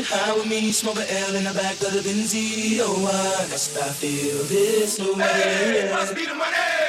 get high with me, smoke a L in the back of the Benzie. Oh, I must I feel this way? Hey, must be the money.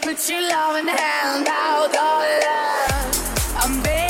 put your loving hand out, darling. I'm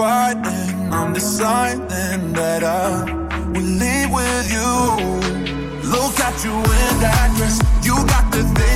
fighting. I'm deciding that I will leave with you. Look at you in that dress. You got the thing.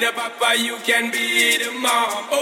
Be the papa, you can be the mom.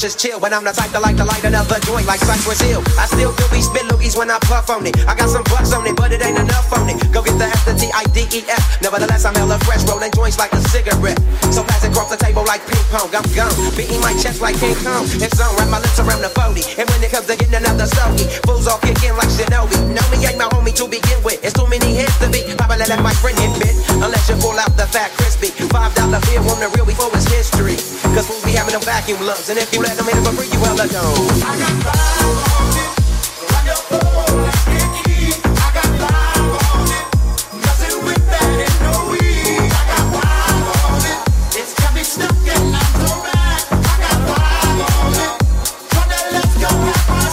Just chill. But I'm the type to like to light another joint like Cypress Hill. I still do these spit loogies when I puff on it. I got some bucks on it, but it ain't enough on it. Go get the F, the T, I, D, E, F. Nevertheless, I'm hella fresh, rolling joints like a cigarette. So pass it across the table like ping pong. I'm gone, beating my chest like King Kong. It's on, wrap my lips around the 40. And when it comes to getting another stogie, fools all kick in like Shinobi. Know me ain't my homie to begin with. It's too many hits to beat. Probably let my friend hit bit. Unless you pull out the fat crispy. Five dollar bill on the vacuum lungs. And if you let them in for free, you.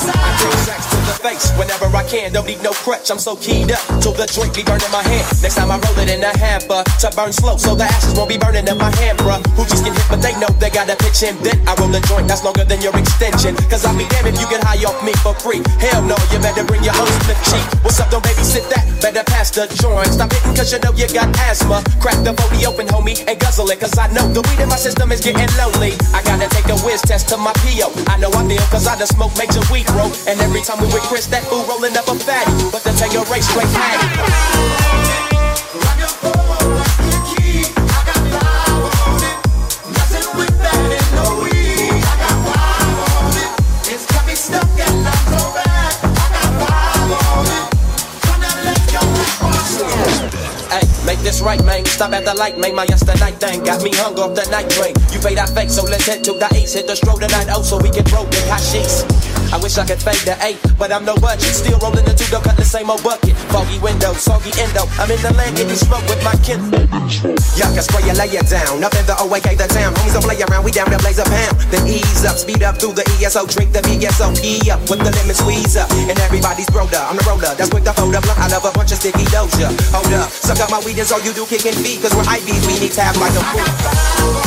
I bring sex to the face whenever I can. Don't need no crutch. I'm so keyed up till the joint be burning my hand. Next time I roll it in a hamper to burn slow, so the ashes won't be burning in my hand, bruh. Hoochies get hit, but they know they got a pitch in. Then I roll a joint that's longer than your extension. Cause I'll be damned if you get high off me for free. Hell no, you better bring your own slip cheek. What's up, don't babysit that? Better pass the joint. Stop hitting cause you know you got asthma. Crack the 40 open, homie, and guzzle it. Cause I know the weed in my system is getting lonely. I gotta take a whiz test to my PO. I know I feel cause I done smoke major weed, bro. And every time we with Chris, that fool rolling up a fatty. But to take a race straight make this right, man. Stop at the light, man. My yesterday thing got me hung off the night train. You pay that fake, so let's head to the east. Hit the stroll tonight, oh, so we can roll the hot sheets. I wish I could fade the eight, but I'm no budget. Still rolling the two, don't cut the same old bucket. Foggy window, soggy endo. I'm in the land getting smoke with my kin. Y'all can spray you, lay it down. Up in the OAK, the town. Homies don't play around, we down to blaze a pound. Then ease up, speed up through the ESO. Drink the VSOP up with the lemon squeeze up. And everybody's roller, I'm the roller. That's quick to hold up. Out of a bunch of sticky doja. Hold up, suck up my weed, and all you do kicking feet. Cause we're IBs, we need to have like a fool.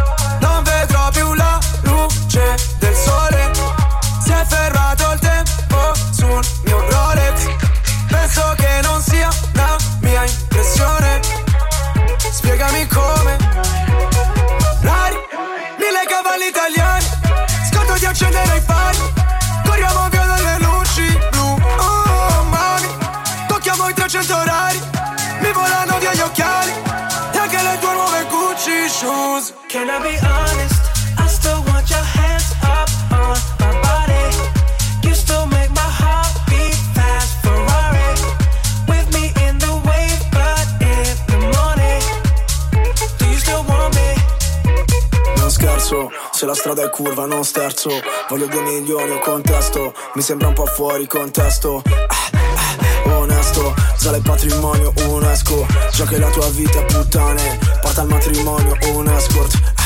se la strada è curva non sterzo. Voglio due milioni o contesto. Mi sembra un po' fuori contesto. Ah, ah, Onesto, sale patrimonio UNESCO. Già che la tua vita puttane. Porta al matrimonio un escort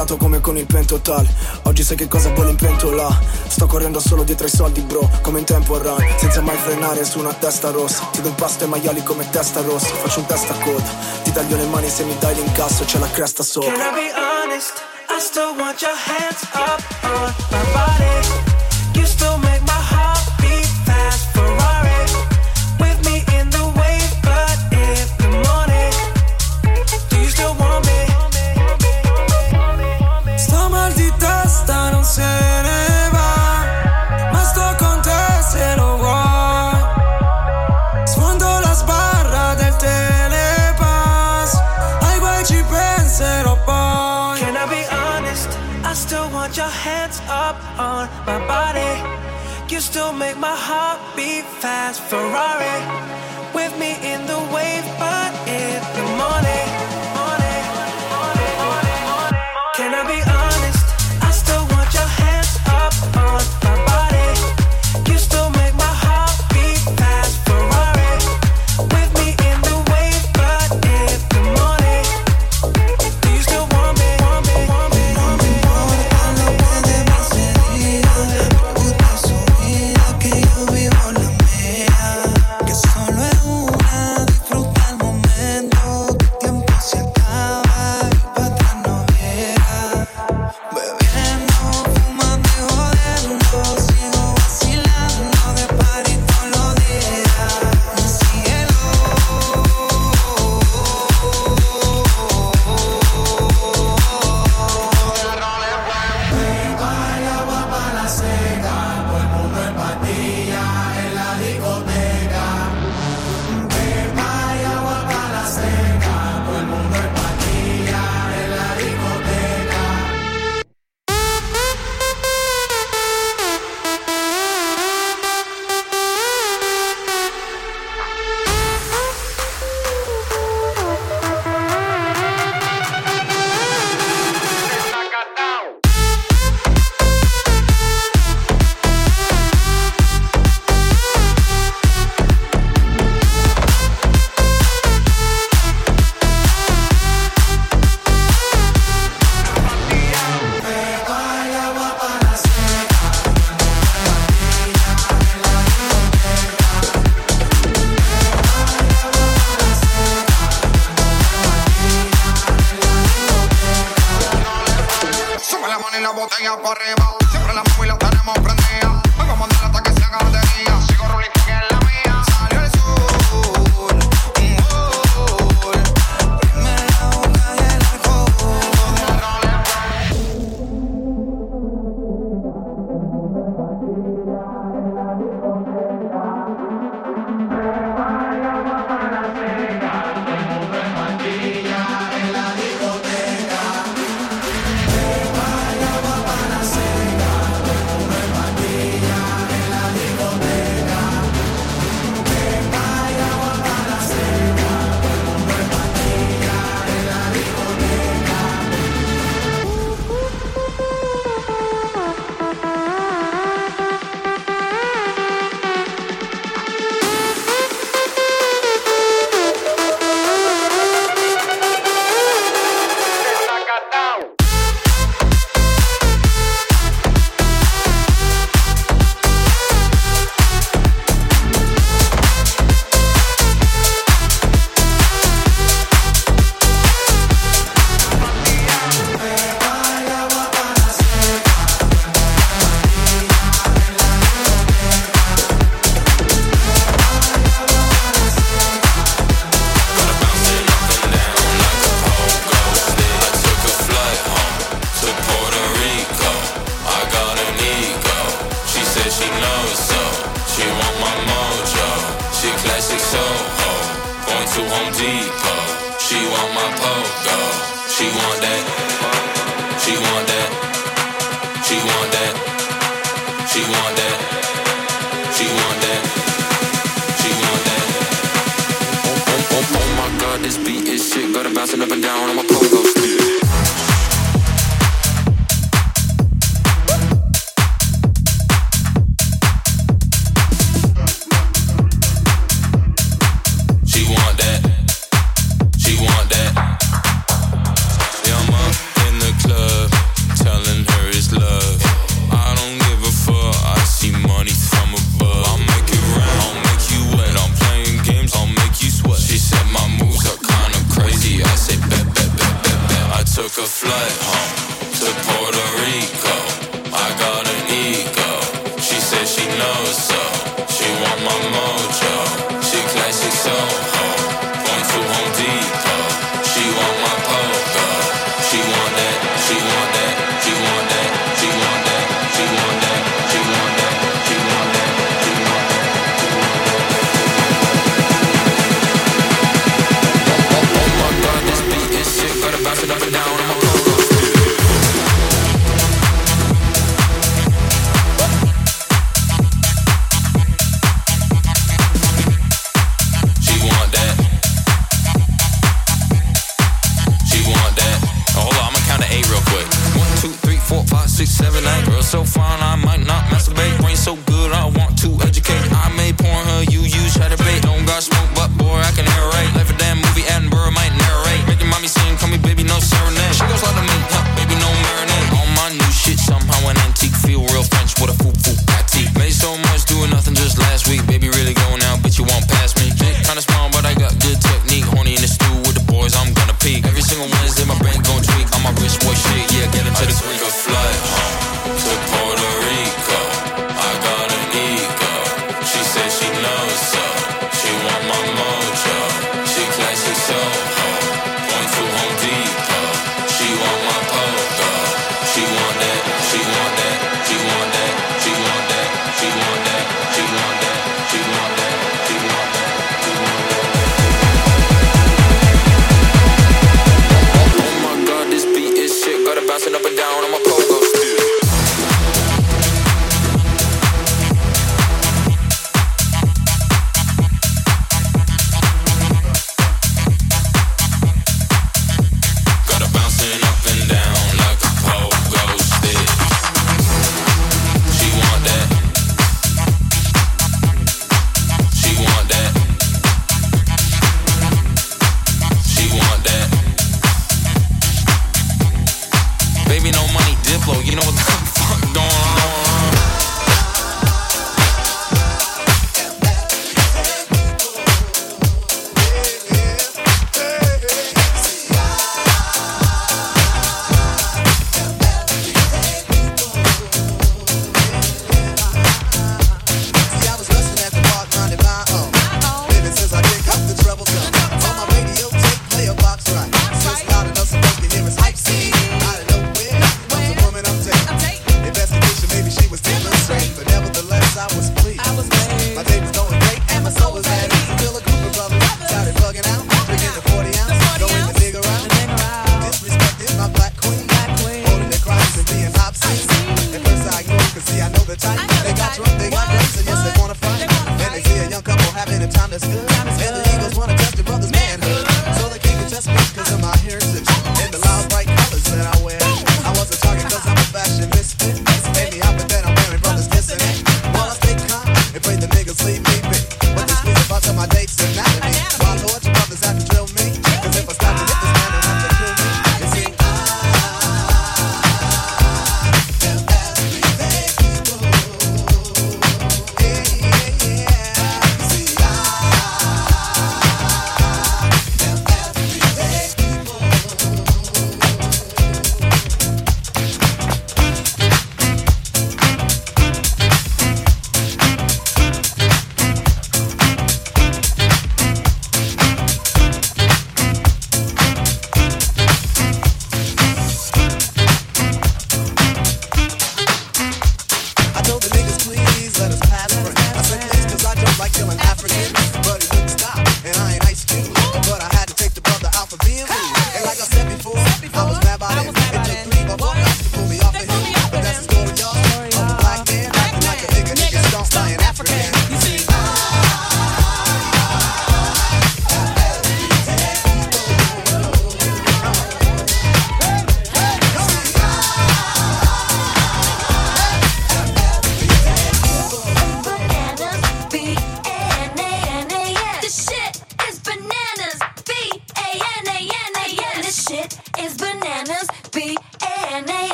annullato come con il pentotal Oggi sai che cosa vuole in pentola Sto correndo solo dietro ai soldi bro Come in tempo run Senza mai frenare su una testa rossa. Ti do un pasto ai maiali come testa rossa. Faccio un testa a coda. Ti taglio le mani se mi dai l'incasso C'è la cresta sopra. Can I be honest? I still want your hands up on my body. You still make my heart beat fast. Ferrari with me in the wave. arriba. Siempre la móvil la tenemos prendida.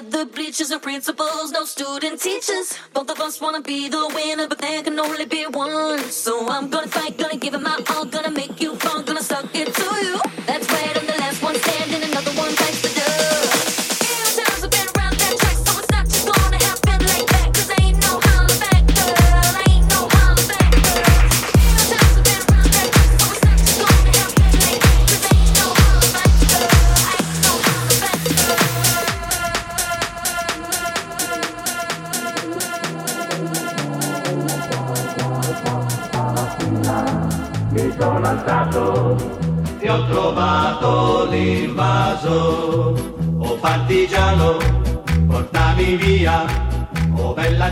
at the bleachers are principals, no student teachers. Both of us wanna be the winner, but there can only be one. So I'm gonna fight, gonna give it my all, gonna make you fall, gonna suck it to you.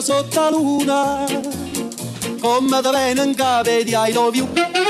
sotto la luna, come te vengono in capo di I love.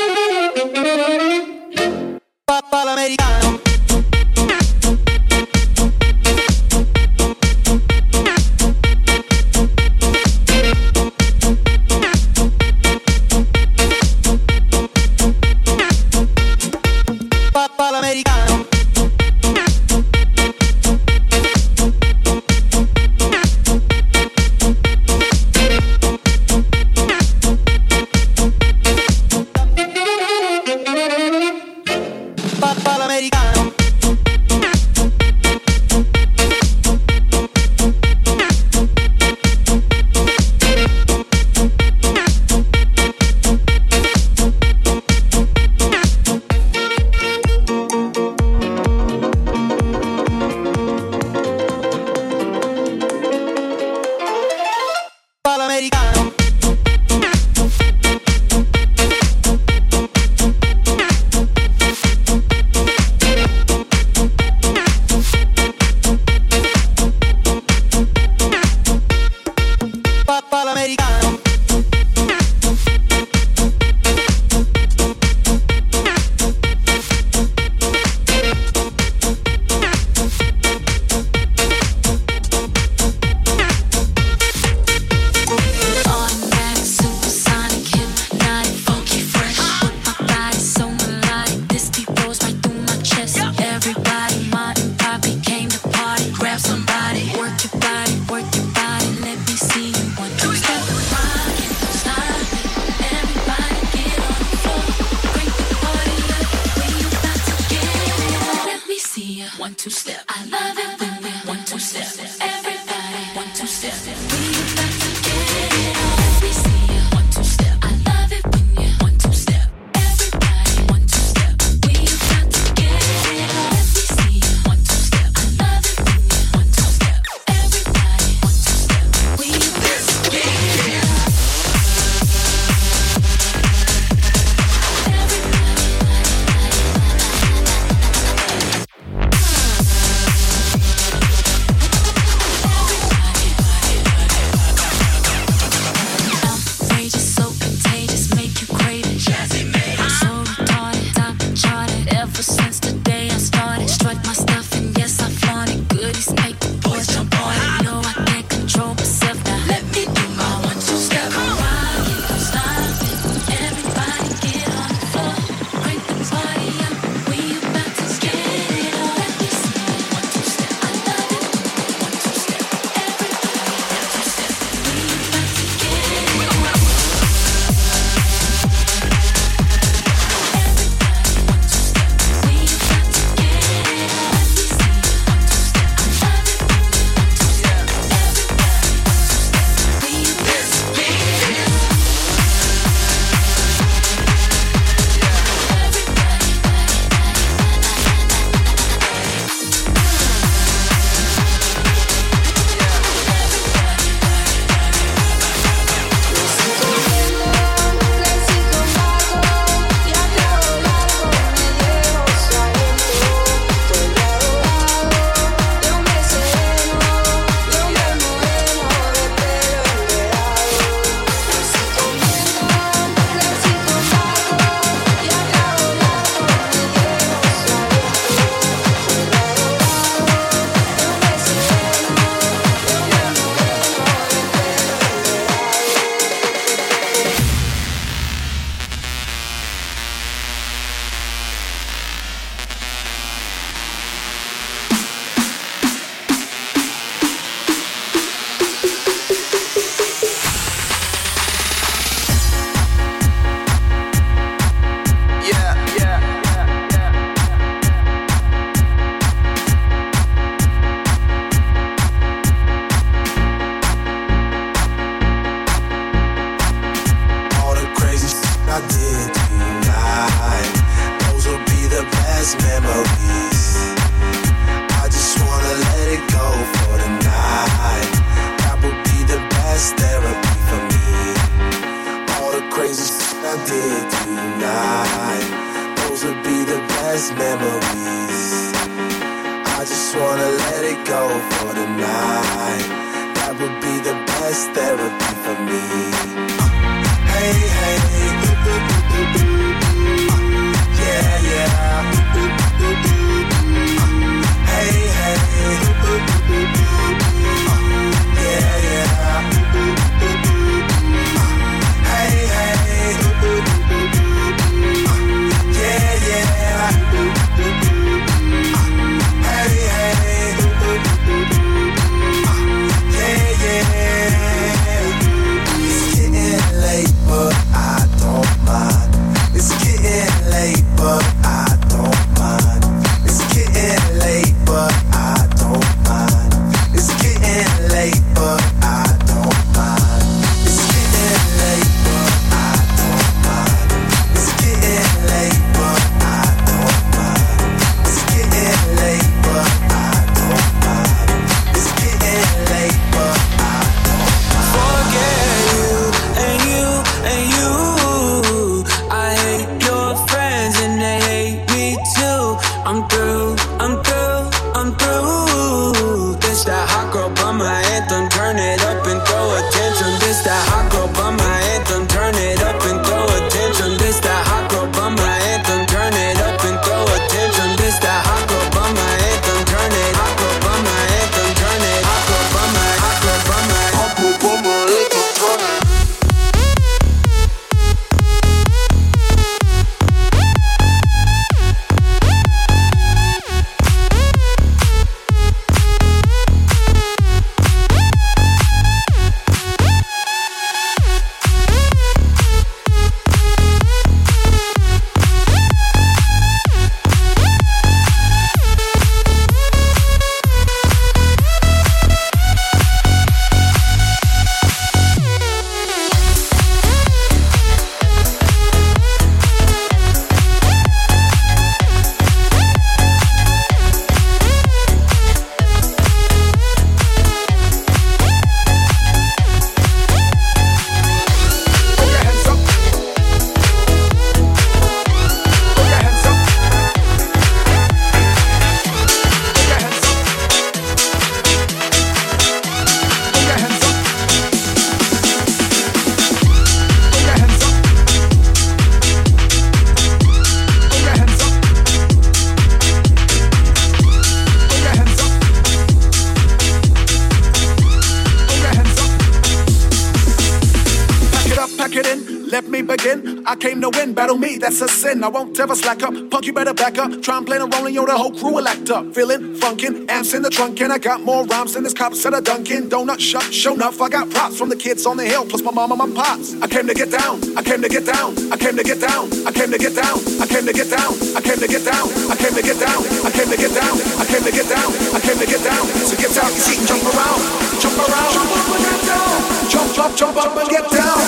I won't ever slack up. Punk, you better back up. Try and play the role and yo, the whole crew will act up. Feeling funkin', amps in the trunk, and I got more rhymes than this cops at a Dunkin' Donut shop. Show enough, I got props from the kids on the hill, plus my mama, my pops. I came to get down, I came to get down, I came to get down, I came to get down, I came to get down, I came to get down, I came to get down, I came to get down, I came to get down, I came to get down. So get out your seat and jump around, jump around, jump up and get down, jump, jump, jump up and get down,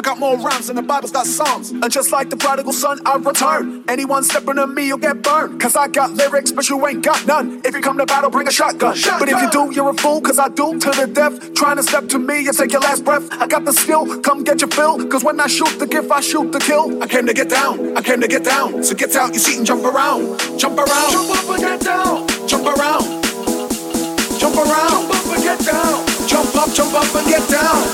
I got more rhymes than the Bible's got songs. And just like the prodigal son, I return. Anyone stepping on me, you'll get burned. Cause I got lyrics, but you ain't got none. If you come to battle, bring a shotgun. But if you do, you're a fool, cause I do to the death. Trying to step to me and take your last breath. I got the skill, come get your fill. Cause when I shoot the gift, I shoot the kill. I came to get down, I came to get down. So get out your seat and jump around. Jump around. Jump up and get down. Jump around. Jump around. Jump up and get down. Jump up, jump up and get down.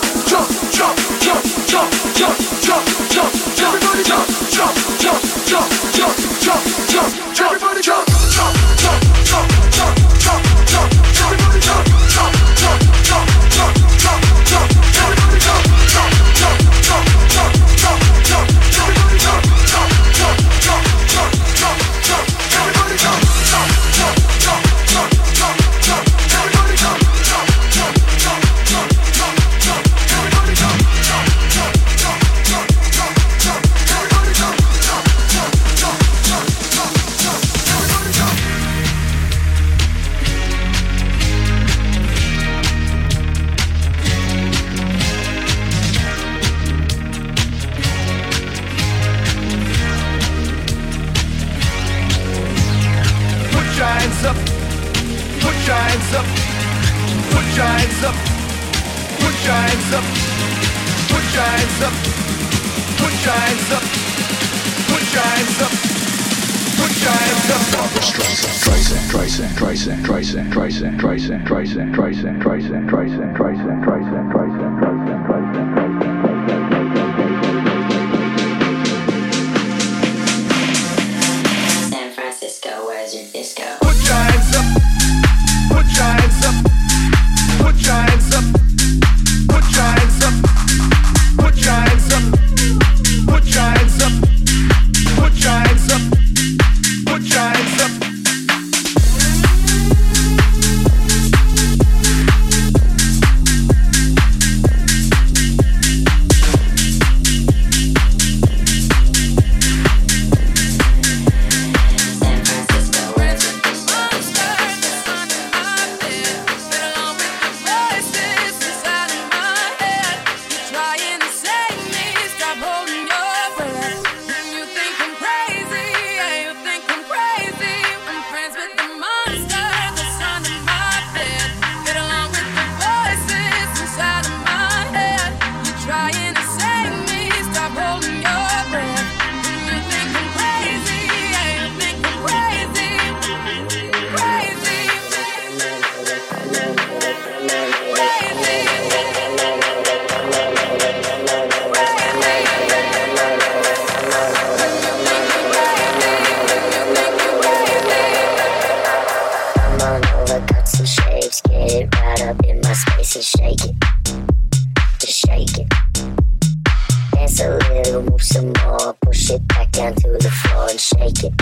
Oh, on, shake it,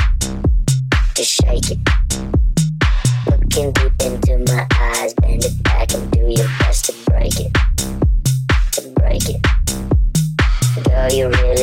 just shake it. Looking deep into my eyes, bend it back and do your best to break it, to break it. Girl, you really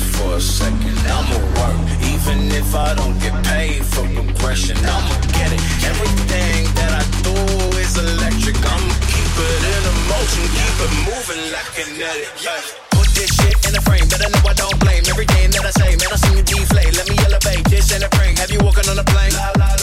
for a second. I'ma work, even if I don't get paid for progression. I'ma get it. Everything that I do is electric. I'ma keep it in a motion, keep it moving like kinetic. Yeah. Put this shit in a frame, but I know I don't blame Every game that I say. Man, I seen you deflate. Let me elevate this in a frame. Have you walking on a plane? La, la, la.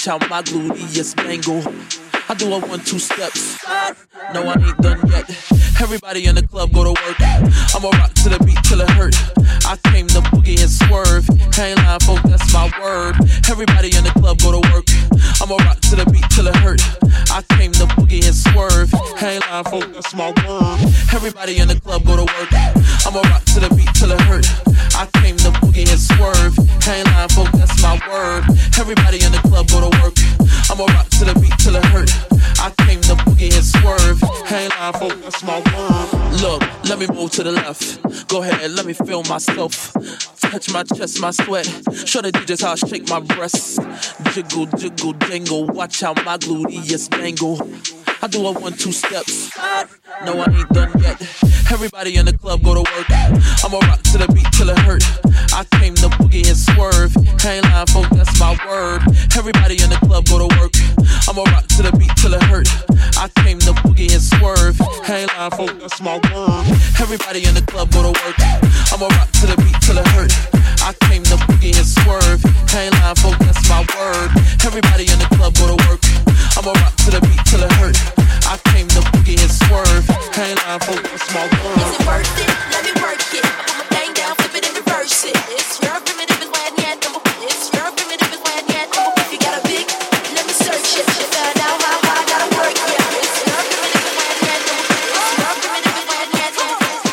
Watch how my gluteus bangle. I do a one, two steps. No, I ain't done yet. Everybody in the club go to work. I'ma rock to the beat till it hurt. I came to boogie and swerve. Ain't lying, folk, that's my word. Everybody in the club go to work. I'ma rock to the beat till it hurt. I came to boogie and swerve. Ain't lying, folk, that's my word. Everybody in the club go to work. I'ma rock to the beat till it hurt. I Everybody in the club go to work. I'ma rock to the beat till it hurt. I came to boogie and swerve. Ain't lying, folk, that's my word. Look, let me move to the left. Go ahead, let me feel myself. Touch my chest, my sweat. Show the DJs how I shake my breasts. Jiggle, jiggle, jangle. Watch how my gluteus bangle. I do a one, two steps. No, I ain't done yet. Everybody in the club go to work. I'ma rock to the beat till it hurt. I came to boogie and swerve. Ain't lying, folk, that's my word. Everybody in the club go to work. I'ma rock to the beat till it hurt. I came to boogie and swerve. Ain't lying, folk, that's my word. Everybody in the club go to work. I'ma rock to the beat till it hurt. I came to boogie and swerve. Ain't lying, folk, that's my word. Everybody in the club go to work. I'ma rock to the beat till it hurt. I came to boogie and swerve. Folk, that's my word. Is it worth it? Let me work it. I down, flip it and reverse it. It's your primitive yet. It's your primitive yet. If you got a big, let me search it. Gotta work it. It's your primitive. It's your primitive yet.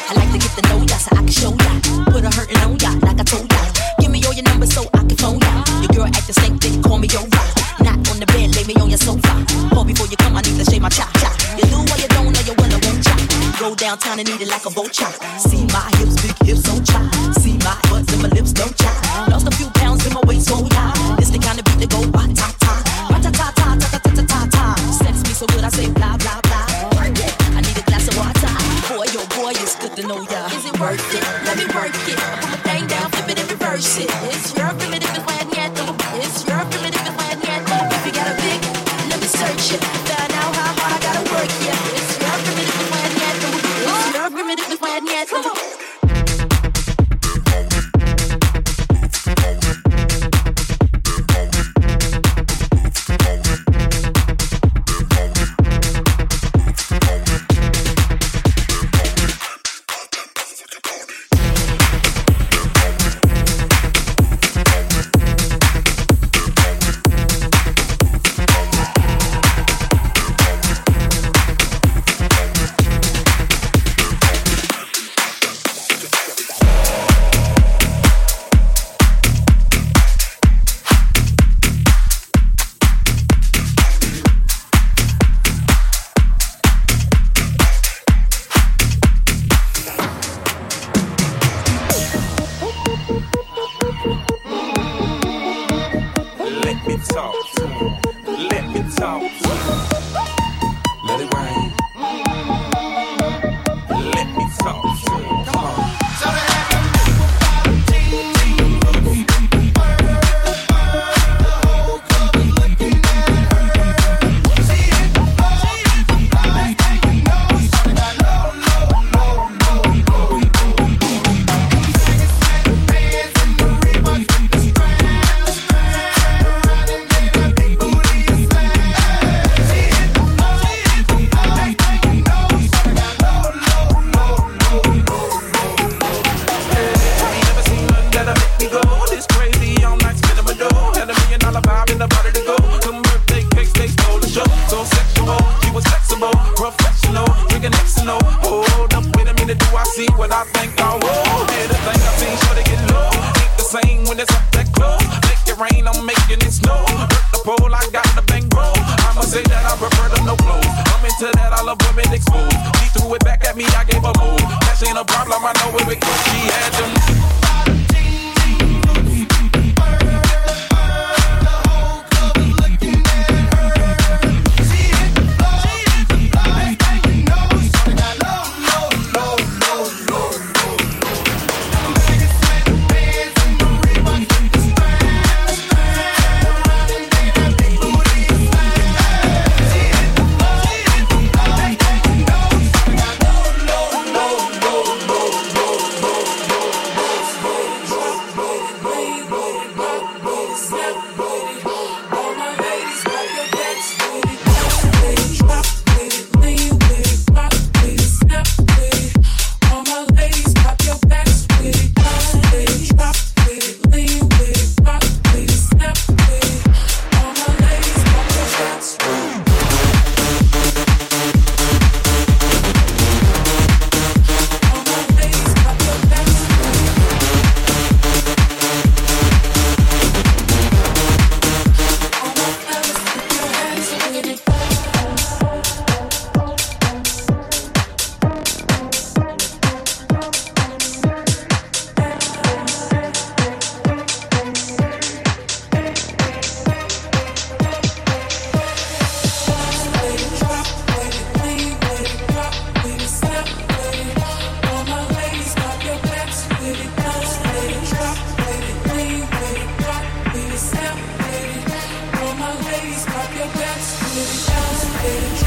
I like to get to know so I can show ya. Put a hurtin' on ya like I told ya. Give me all your numbers so I can phone ya. Your girl the call me. Not on the bed, lay me on your sofa. Call before you come, I need to shave my cha. Go downtown and eat it like a vulture. See my hips, big hips, don't cha. See my butts and my lips, don't cha. Lost talk Just shout.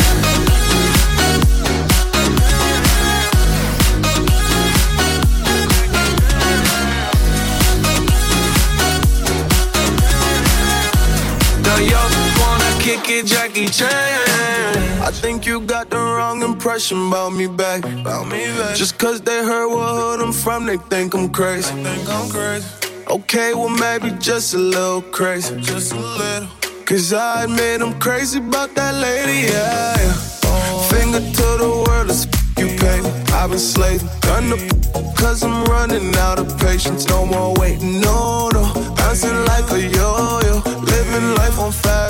Jackie Chan. I think you got the wrong impression about me back. About me back. Just cause they heard what hood I'm from, they think I'm crazy. They think I'm crazy. Okay, well maybe just a little crazy. Just a little. Cause I admit I'm crazy about that lady, yeah. yeah. Finger to the world is you pay. I've been slaving, done the cause I'm running out of patience. No more waiting, no, no. Bouncing like a yo-yo. Living life on fast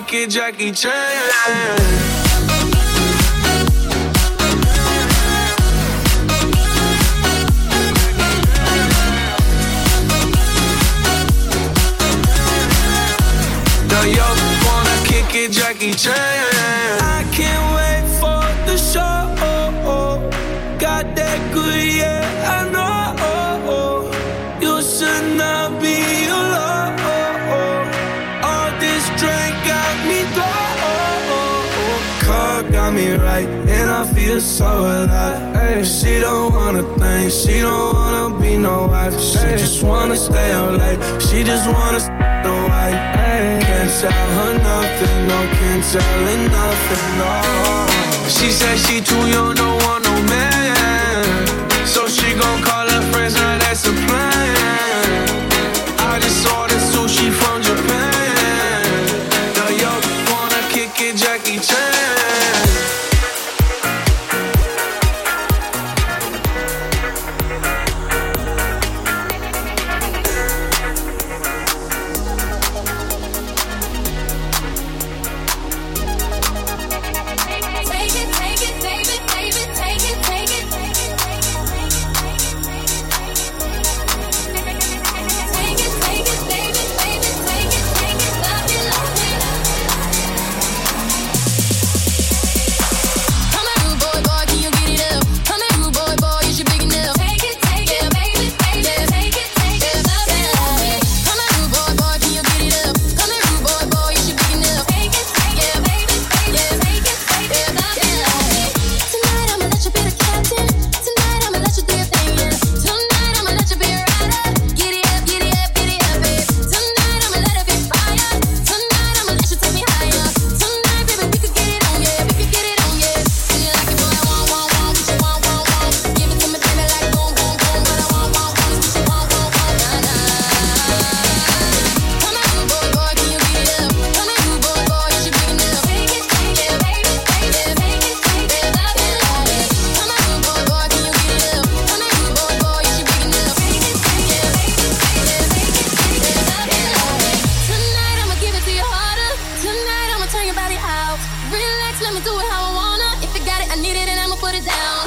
kick it, Jackie Chan. Jackie Chan. I can't wait right, and I feel so alive. She don't wanna think, she don't wanna be no wife. She just wanna stay out late, she just wanna stay no wife. Can't tell her nothing, no, can't tell her nothing, no. She said she too young, don't want no man. Relax, let me do it how I wanna. If you got it, I need it, and I'ma put it down.